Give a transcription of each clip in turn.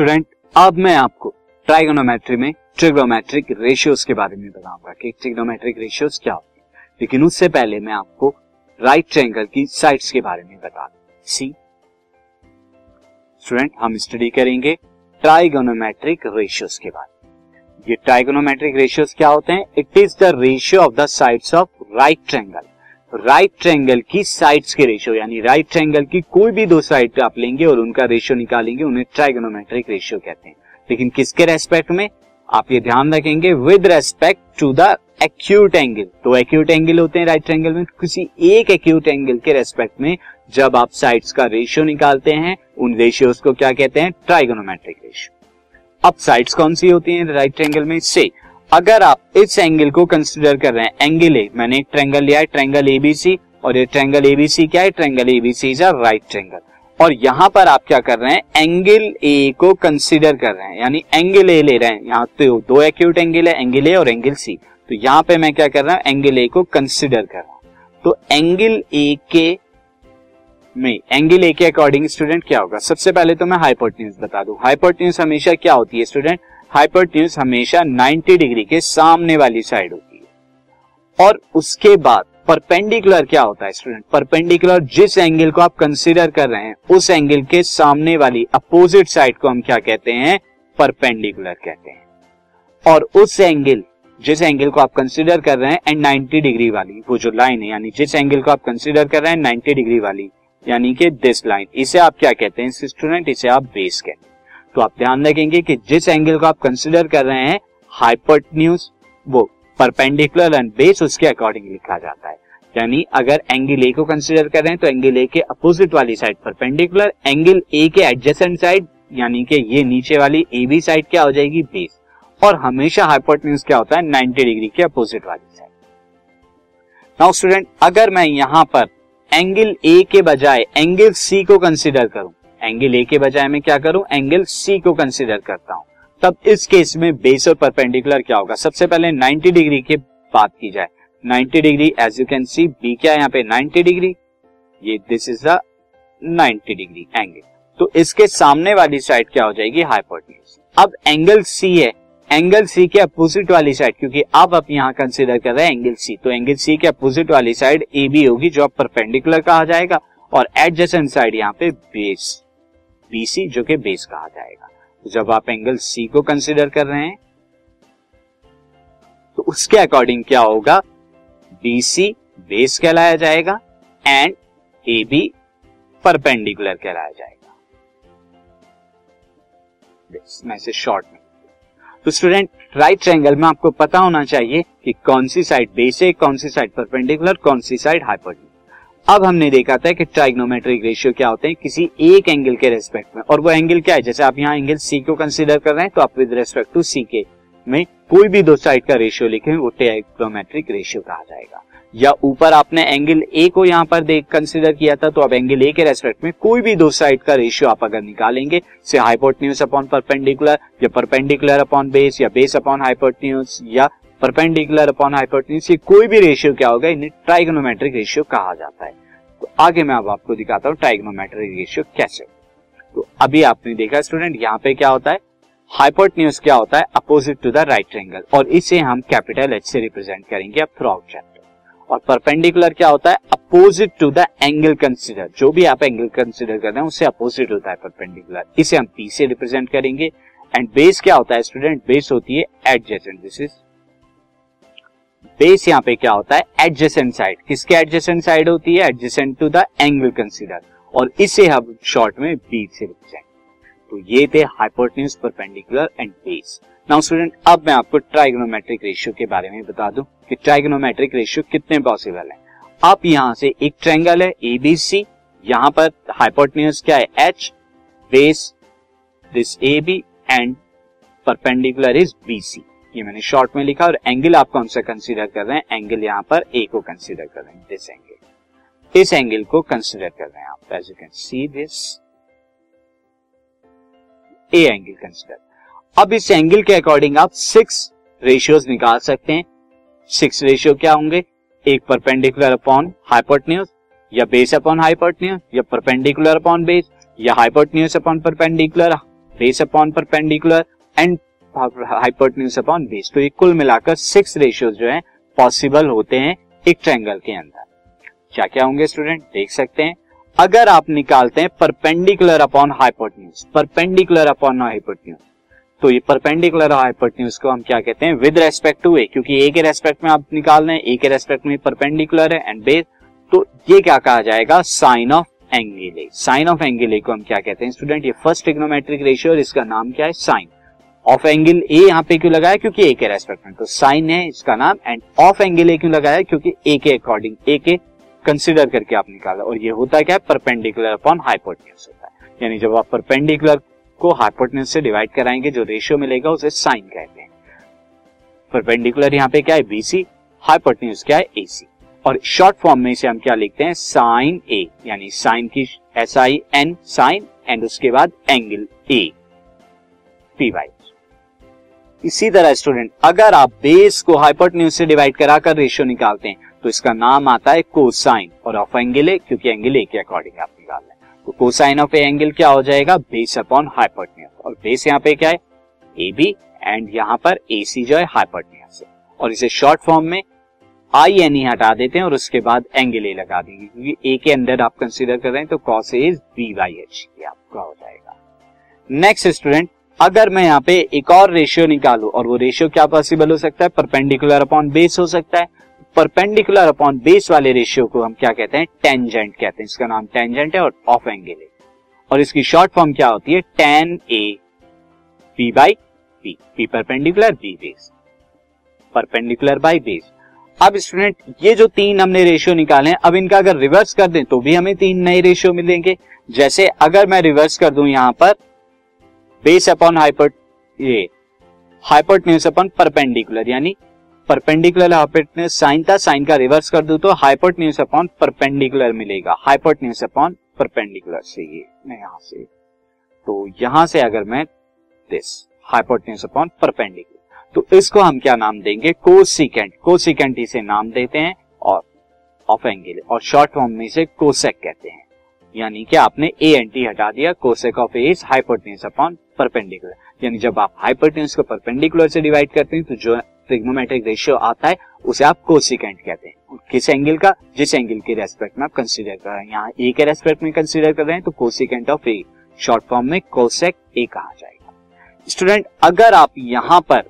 Student, अब मैं आपको ट्राइगोनोमेट्री में ट्रिग्नोमेट्रिक रेशियोज के बारे में बताऊँगा कि ट्रिग्नोमेट्रिक रेशियोज क्या होते हैं। लेकिन उससे पहले मैं आपको राइट ट्रायंगल की साइड्स के बारे में बता सी स्टूडेंट हम स्टडी करेंगे ट्राइगोनोमेट्रिक रेशियोज के बारे में। ये ट्राइगोनोमेट्रिक रेशियोज क्या होते हैं? It is the ratio of the sides of right triangle right triangle की साइड्स के रेशियो यानी राइट ट्रायंगल की कोई भी दो साइड आप लेंगे और उनका रेशियो निकालेंगे, उन्हें ट्राइगोनोमेट्रिक रेशियो कहते हैं। लेकिन किसके रेस्पेक्ट में? आप ये ध्यान रखेंगे with respect to the acute angle तो एक्यूट एंगल होते हैं राइट ट्रायंगल में, किसी एक एक्यूट एंगल के रेस्पेक्ट में जब आप साइड्स का रेशियो निकालते हैं, उन रेशियोज को क्या कहते हैं? ट्राइगोनोमेट्रिक रेशियो अब साइड्स कौन सी होती हैं राइट ट्रायंगल में? से अगर आप इस एंगल को कंसिडर कर रहे हैं एंगल ए मैंने एक ट्रैंगल लिया है ट्रैंगल एबीसी और ये ट्रैंगल एबीसी क्या है? Triangle ABC is a right triangle और यहाँ पर आप क्या कर रहे हैं? एंगल ए को कंसिडर कर रहे हैं, यानी एंगल ए ले रहे हैं। यहाँ तो दो एक्यूट एंगल है एंगल ए और एंगल सी तो यहाँ पे मैं क्या कर रहा हूँ? एंगल ए को कंसिडर कर रहा हूँ। तो एंगल ए के में एंगल ए के अकॉर्डिंग स्टूडेंट क्या होगा? सबसे पहले तो मैं हाइपोटेन्यूज बता दूँ। हाइपोटेन्यूज हमेशा क्या होती है स्टूडेंट हाइपोटेन्यूज हमेशा 90 डिग्री के सामने वाली साइड होती है। और उसके बाद परपेंडिकुलर क्या होता है स्टूडेंट? परपेंडिकुलर जिस एंगल को आप कंसीडर कर रहे हैं, उस एंगल के सामने वाली अपोजिट साइड को हम क्या कहते हैं? परपेंडिकुलर कहते हैं। और उस एंगल, जिस एंगल को आप कंसीडर कर रहे हैं, एंड 90 डिग्री वाली, वो जो लाइन है, यानी जिस एंगल को आप कंसिडर कर रहे हैं 90 डिग्री वाली, यानी कि दिस लाइन इसे आप क्या कहते हैं स्टूडेंट? इसे आप बेस कहते हैं। तो आप ध्यान रखेंगे कि जिस एंगल को आप कंसिडर कर रहे हैं हाइपोटन्यूज वो परपेंडिकुलर एंड बेस उसके अकॉर्डिंग लिखा जाता है। यानी अगर एंगल ए को कंसिडर कर रहे हैं तो एंगल ए के अपोजिट वाली साइड परपेंडिकुलर एंगल ए के एडजेसेंट साइड यानी कि ये नीचे वाली ए बी साइड क्या हो जाएगी? बेस और हमेशा हाइपोटन्यूज क्या होता है? 90 डिग्री के अपोजिट वाली साइड नाउ स्टूडेंट अगर मैं यहाँ पर एंगल ए के बजाय एंगल सी को कंसिडर करूँ एंगल ए के बजाय मैं क्या करूँ? एंगल सी को कंसिडर करता हूँ। तब इस केस में बेस और परपेंडिकुलर क्या होगा? सबसे पहले 90 डिग्री की बात की जाए। 90 degree as you can see B क्या यहाँ पे? 90 डिग्री ये this is the 90 degree angle तो इसके सामने वाली साइड क्या हो जाएगी? हाइपोटेन्यूज अब एंगल सी है। एंगल सी के अपोजिट वाली साइड क्योंकि अब आप यहाँ कंसिडर कर रहे हैं एंगल सी तो एंगल सी के अपोजिट वाली साइड ए बी होगी, जो अब परपेंडिकुलर कहा जाएगा, और एडजेसेंट साइड यहाँ पे बेस बीसी जो कि बेस कहा जाएगा। तो जब आप एंगल सी को कंसिडर कर रहे हैं तो उसके अकॉर्डिंग क्या होगा? बीसी बेस कहलाया जाएगा एंड ए बी परपेंडिकुलर कहलाया जाएगा। मैं इसे शॉर्ट में तो स्टूडेंट राइट ट्रायंगल में आपको पता होना चाहिए कि कौन सी साइड बेस है, कौन सी साइड परपेंडिकुलर कौन सी साइड हाइपोटेन्यूज अब हमने देखा था कि ट्राइग्नोमेट्रिक रेशियो क्या होते हैं किसी एक एंगल के रेस्पेक्ट में। और वो एंगल क्या है? जैसे आप यहाँ एंगल सी को कंसीडर कर रहे हैं तो आप विद रेस्पेक्ट टू सी के में कोई भी दो साइड का रेशियो लिखें, वो ट्राइग्नोमेट्रिक रेशियो कहा जाएगा। या ऊपर आपने एंगल ए को यहाँ पर देख कंसिडर किया था तो अब एंगल ए के रेस्पेक्ट में कोई भी दो साइड का रेशियो आप अगर निकालेंगे से हाइपोटन्यूज अपॉन परपेंडिकुलर या परपेंडिकुलर अपॉन बेस या बेस अपॉन हाइपोटन्यूज या परपेंडिकुलर अपॉन हाइपोटेन्यूज ये कोई भी रेशियो क्या होगा? इन्हें ट्राइगोनोमेट्रिक रेशियो कहा जाता है। तो आगे मैं अब आपको दिखाता हूँ ट्राइगोनोमेट्रिक रेशियो कैसे तो अभी आपने देखा स्टूडेंट यहाँ पे क्या होता है? हाइपोटन्यूज क्या होता है? Opposite to the right triangle और इसे हम कैपिटल एच से रिप्रेजेंट करेंगे अब थ्रू आउट चैप्टर और परपेंडिकुलर क्या होता है? Opposite to the angle consider जो भी आप एंगल कंसिडर कर रहे हैं उससे अपोजिट होता है परपेंडिकुलर इसे हम पी से रिप्रेजेंट करेंगे. एंड बेस क्या होता है स्टूडेंट बेस होती है एडजेसेंट दिस इज़ बेस यहाँ पे क्या होता है? एडजेसेंट साइड किसके एडजेसेंट साइड होती है? Adjacent to the angle consider और इसे हम शॉर्ट में बी से रिप्रेजेंट तो ये थे hypotenuse perpendicular and base now student अब मैं आपको ट्राइगोनोमेट्रिक रेशियो के बारे में बता दूँ कि ट्राइगोनोमेट्रिक रेशियो कितने पॉसिबल है। आप यहाँ से एक ट्रायंगल है एबीसी यहाँ पर हाइपोटेन्यूज क्या है? H base this A B and perpendicular is BC ये मैंने शॉर्ट में लिखा और एंगल आप कौन सा कंसिडर कर रहे हैं। एंगल यहाँ पर ए को कंसीडर कर रहे हैं दिस एंगल इस एंगल को कंसीडर कर रहे हैं आप। As you can see this A angle consider अब इस एंगल के अकॉर्डिंग आप सिक्स रेशियोज निकाल सकते हैं। सिक्स रेशियो क्या होंगे? एक परपेंडिकुलर अपॉन हाइपोटन्यूज या बेस अपॉन हाइपोटन्यूज या परपेंडिकुलर अपॉन बेस या hypotenuse upon perpendicular base upon perpendicular and hypotenuse upon base तो ये कुल मिलाकर सिक्स रेशियोज जो है पॉसिबल होते हैं एक ट्रायंगल के अंदर। क्या क्या होंगे स्टूडेंट देख सकते हैं। अगर आप निकालते हैं perpendicular upon hypotenuse perpendicular upon hypotenuse तो ये परपेंडिकुलर हाइपोटेन्यूज को हम क्या कहते हैं? विद रेस्पेक्ट टू ए क्योंकि ए के रेस्पेक्ट में आप निकाल रहे हैं ए के रेस्पेक्ट में परपेंडिकुलर है एंड बेस तो ये क्या कहा जाएगा? Sine of angle sine of angle को हम क्या कहते हैं? स्टूडेंट ये फ़र्स्ट ट्रिग्नोमेट्रिक रेशियो और इसका नाम क्या है? साइन ऑफ़ एंगल ए यहाँ पे क्यों लगाया? क्योंकि ए के रेस्पेक्ट में तो साइन है इसका नाम एंड ऑफ़ एंगल ए क्यों लगाया? क्योंकि ए के अकॉर्डिंग ए के कंसिडर करके आप निकाला। और ये होता क्या? है परपेंडिकुलर अपॉन हाइपोटेन्यूज होता है। यानी जब आप परपेंडिकुलर को हाइपोटेन्यूज से डिवाइड कराएँगे, जो रेशियो मिलेगा, उसे साइन कहते हैं। परपेंडिकुलर यहाँ पे क्या है? बीसी हाइपोटेन्यूज क्या है? एसी और शॉर्ट फॉर्म में इसे हम क्या लिखते हैं? साइन ए यानी साइन की S I N sine and उसके बाद एंगल ए पी वाई इसी तरह स्टूडेंट अगर आप बेस को हाइपोटेन्यूज से डिवाइड कराकर रेशियो निकालते हैं तो इसका नाम आता है कोसाइन और ऑफ़ एंगल ए क्योंकि एंगल ए के अकॉर्डिंग आप निकाल रहे हैं। तो कोसाइन ऑफ़ ए एंगल क्या हो जाएगा? बेस अपॉन हाइपोटेन्यूज और बेस यहाँ पे क्या है? ए बी एंड यहाँ पर ए सी जो है हाइपोटेन्यूज और इसे शॉर्ट फॉर्म में आई एन ही हटा देते हैं और उसके बाद एंगल ए लगा देंगे, क्योंकि ए के अंदर आप कंसिडर कर रहे हैं तो cos is B by H ये आपका हो जाएगा। नेक्स्ट स्टूडेंट अगर मैं यहाँ पे एक और रेशियो निकालू, और वो रेशियो क्या पॉसिबल हो सकता है? परपेंडिकुलर अपॉन बेस हो सकता है। परपेंडिकुलर अपॉन बेस वाले रेशियो को हम क्या कहते हैं? टेंजेंट कहते हैं। इसका नाम टेंजेंट है और ऑफ़ एंगल और इसकी शॉर्ट फॉर्म क्या होती है? Tan A P by P P perpendicular B base perpendicular by base अब स्टूडेंट ये जो तीन हमने रेशियो निकाले हैं, अब इनका अगर रिवर्स कर दें तो भी हमें तीन नए रेशियो मिलेंगे। जैसे अगर मैं रिवर्स कर दूँ यहाँ पर बेस अपॉन हाइपर ये हाइपोटेन्यूज अपॉन परपेंडिकुलर यानी परपेंडिकुलर हाइपोटेन्यूज साइन था साइन का रिवर्स कर दू तो हाइपोटेन्यूज अपॉन परपेंडिकुलर मिलेगा। हाइपोटेन्यूज अपॉन परपेंडिकुलर से ये, मैं यहाँ से तो यहाँ से अगर मैं दिस हाइपोटेन्यूज अपॉन परपेंडिकुलर तो इसको हम क्या नाम देंगे? कोसिकेंट कोसिकेंट इसे नाम देते हैं और ऑफ़ एंगल और शॉर्ट फॉर्म में इसे कोसेक कहते हैं। यानी कि आपने ए एन टी हटा दिया cosec of A is hypotenuse upon perpendicular यानी जब आप हाइपोटेन्यूज को परपेंडिकुलर से डिवाइड करते हैं तो जो ट्रिग्नोमेट्रिक रेशियो आता है, उसे आप कोसिकेंट कहते हैं। किस एंगल का? जिस एंगल के रेस्पेक्ट में आप कंसिडर कर रहे हैं। यहाँ ए के रेस्पेक्ट में कंसिडर कर रहे हैं तो cosecant of A short form में कोसेक ए कहा जाएगा। स्टूडेंट अगर आप यहाँ पर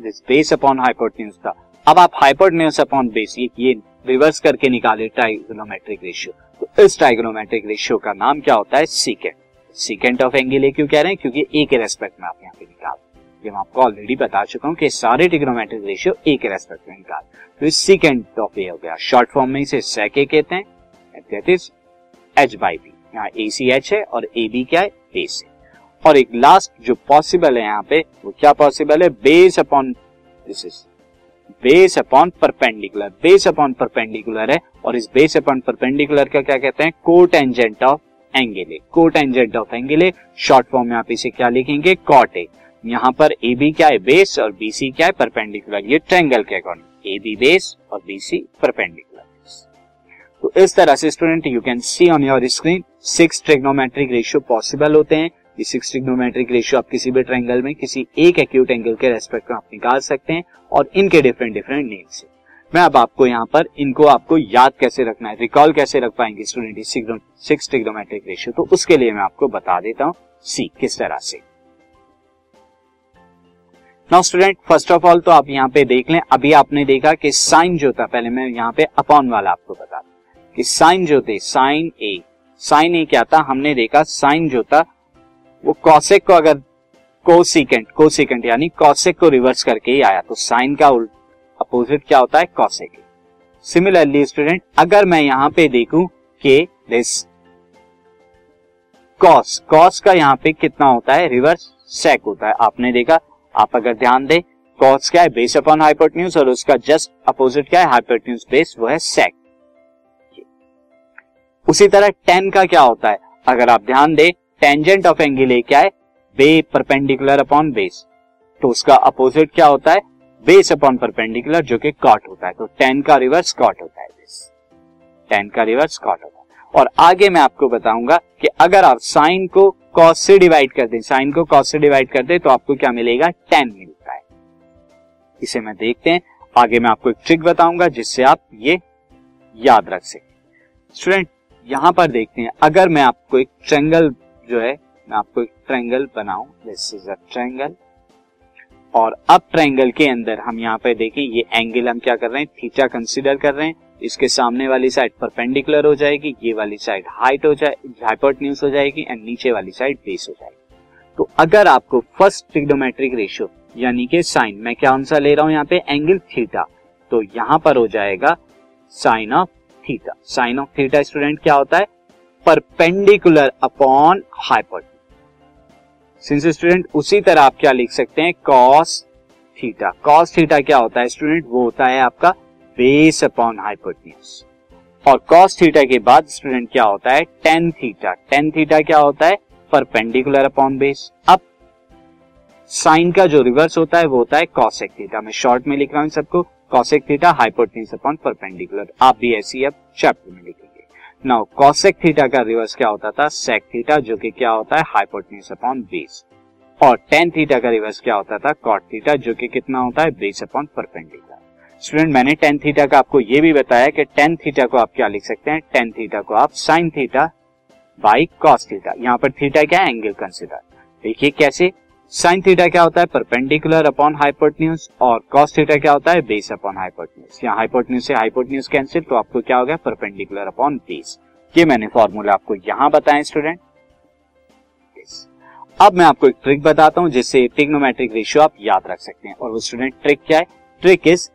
दिस बेस अपॉन हाइपोटेन्यूज था, अब आप हाइपोटेन्यूज अपॉन बेस ये रिवर्स करके निकाले ट्राइगोनोमेट्रिक रेशियो तो इस ट्राइगोनोमेट्रिक रेशियो का नाम क्या होता है? Secant secant of angle A क्यों कह रहे हैं? क्योंकि ए के रेस्पेक्ट में आप यहाँ पे निकाल ये मैं आपको ऑलरेडी बता चुका हूँ कि सारे ट्रिग्नोमेट्रिक रेशियो ए के रेस्पेक्ट में निकाल तो इस सीकेंट ऑफ़ ए हो गया। शॉर्ट फॉर्म में इसे सेक कहते हैं। That is H by B यहाँ ए सी एच है और ए बी क्या है? बेस है। और एक लास्ट जो पॉसिबल है यहाँ पे, वो क्या पॉसिबल है? Base upon this is base upon perpendicular base upon perpendicular है, और इस बेस अपॉन परपेंडिकुलर का क्या कहते हैं? को टेंजेंट ऑफ़ एंगल ए को tangent of angle short form में आप इसे क्या लिखेंगे? कॉट ए यहाँ पर ए बी क्या है? बेस और बी सी क्या है? परपेंडिकुलर ये ट्रेंगल के अकॉर्डिंग ए बी बेस और बी सी परपेंडिकुलर तो इस तरह से student you can see on your screen six trigonometric ratio possible होते हैं। सिक्स ट्रिग्नोमेट्रिक रेशियो आप किसी भी ट्रायंगल में किसी एक एक्यूट एंगल के रेस्पेक्ट में आप निकाल सकते हैं और इनके डिफरेंट डिफरेंट नेम से मैं अब आपको यहाँ पर इनको आपको याद कैसे रखना है रिकॉल कैसे रख पाएँगे स्टूडेंट सिक्स ट्रिग्नोमेट्रिक रेशियो तो उसके लिए मैं आपको बता देता हूँ सी किस तरह से। Now student first of all तो आप यहाँ पे देख लें, अभी आपने देखा कि साइन जो था, पहले मैं यहाँ पे अपॉन वाला आपको बता कि साइन जो थे साइन ए साइन ए क्या था, हमने देखा साइन जो था वो कॉसेक को अगर कोसिकेंट कोसिकेंट यानी कॉसेक को रिवर्स करके ही आया तो साइन का अपोजिट क्या होता है? कॉसेक सिमिलरली स्टूडेंट अगर मैं यहाँ पे देखूँ कि दिस कॉस कॉस का यहाँ पे कितना होता है? रिवर्स सेक होता है। आपने देखा, आप अगर ध्यान दें कॉस क्या है? बेस अपॉन हाइपोटेन्यूज और उसका जस्ट अपोजिट क्या है? हाइपोटेन्यूज बेस वो है सेक उसी तरह टेन का क्या होता है? अगर आप ध्यान दें टेंजेंट ऑफ़ एंगल ए क्या है बे परपेंडिकुलर अपॉन बेस तो उसका अपोजिट क्या होता है? बेस अपॉन परपेंडिकुलर जो कि कॉट होता है। तो टेन का रिवर्स कॉट होता है दिस टेन का रिवर्स कॉट होता है। और आगे मैं आपको बताऊँगा कि अगर आप साइन को कॉस से डिवाइड कर दें साइन को कॉस से डिवाइड कर दें तो आपको क्या मिलेगा? टेन मिलता है। इसे मैं देखते हैं। आगे मैं आपको एक ट्रिक बताऊँगा जिससे आप ये याद रख सकें। स्टूडेंट यहाँ पर देखते हैं। अगर मैं आपको एक ट्रेंगल जो है, मैं आपको एक ट्रेंगल बनाऊँ। दिस इज़ अ ट्रेंगल और अब ट्रायंगल के अंदर हम यहाँ पे देखें, ये एंगल हम क्या कर रहे हैं? थीटा कंसीडर कर रहे हैं। इसके सामने वाली साइड परपेंडिकुलर हो जाएगी, ये वाली साइड हाइट हो जाए हाइपोटन्यूज हो जाएगी एंड नीचे वाली साइड बेस हो जाएगी। तो अगर आपको फ़र्स्ट ट्रिग्नोमेट्रिक रेशियो यानी कि साइन मैं क्या आंसर ले रहा हूँ यहाँ पे? एंगल थीटा तो यहाँ पर हो जाएगा sine of theta sine of theta student क्या होता है? Perpendicular upon hypotenuse since student उसी तरह आप क्या लिख सकते हैं? कॉस थीटा कॉस थीटा क्या होता है स्टूडेंट वो होता है आपका बेस अपॉन हाइपोटेन्यूज और कॉस थीटा के बाद स्टूडेंट क्या होता है? टेन थीटा टेन थीटा क्या होता है? परपेंडिकुलर अपॉन बेस अब साइन का जो रिवर्स होता है, वो होता है कॉसेक थीटा मैं शॉर्ट में लिख रहा हूँ सबको. Cosec theta hypotenuse upon perpendicular आप भी ऐसी अब चैप्टर में लिखेंगे नाउ कॉसेक थीटा का रिवर्स क्या होता था? सेक थीटा जो कि क्या होता है? हाइपोटेन्यूज अपॉन बेस और टेन थीटा का रिवर्स क्या होता था? कॉट थीटा जो कि कितना होता है? बेस अपॉन परपेंडिकुलर स्टूडेंट मैंने टेन थीटा का आपको ये भी बताया कि टेन थीटा को आप क्या लिख सकते हैं? टेन थीटा को आप sine theta by cos theta यहाँ पर थीटा क्या है एंगल कंसिडर देखिए कैसे साइन थीटा क्या होता है? परपेंडिकुलर अपॉन हाइपोटन्यूज और कॉस थीटा क्या होता है? बेस अपॉन हाइपोटन्यूज यहाँ हाइपोटन्यूज से हाइपोटन्यूज कैंसिल तो आपको क्या हो गया? परपेंडिकुलर अपॉन बेस ये मैंने फॉर्मूला आपको यहाँ बताया स्टूडेंट अब मैं आपको एक ट्रिक बताता हूँ, जिससे टिग्नोमेट्रिक रेशियो आप याद रख सकते हैं। और वो स्टूडेंट ट्रिक क्या है? ट्रिक इज़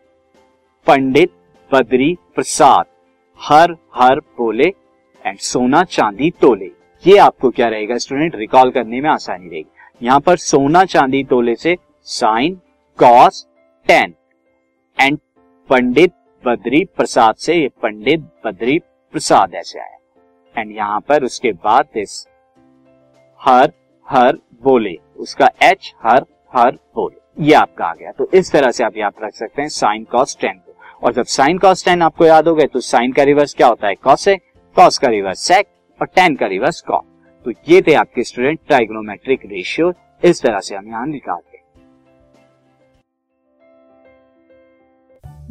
पंडित बद्री प्रसाद हर हर बोले एंड सोना चांदी तोले। ये आपको क्या रहेगा स्टूडेंट रिकॉल करने में आसानी रहेगी। यहाँ पर सोना चांदी तोले से sine, cos, tan. And Pandit Badri Prasad से ये पंडित बद्री प्रसाद ऐसे आया एंड यहाँ पर उसके बाद दिस हर हर बोले उसका एच, हर हर बोले ये आपका आ गया। तो इस तरह से आप याद रख सकते हैं साइन, कॉस, टेन को। और जब साइन, कॉस, टेन आपको याद हो गए तो साइन का रिवर्स क्या होता है? कॉस है कॉस का रिवर्स सेक और टेन का रिवर्स कॉस तो ये थे आपके स्टूडेंट ट्राइग्नोमेट्रिक रेशियो इस तरह से हम यहाँ निकालते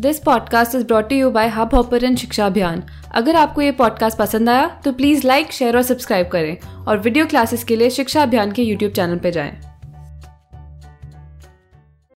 this podcast is brought you by Hubhopper Shiksha Abhiyan अगर आपको ये पॉडकास्ट पसंद आया तो प्लीज़ लाइक शेयर और सब्सक्राइब करें। और वीडियो क्लासेस के लिए शिक्षा अभियान के यूट्यूब चैनल पर जाएँ।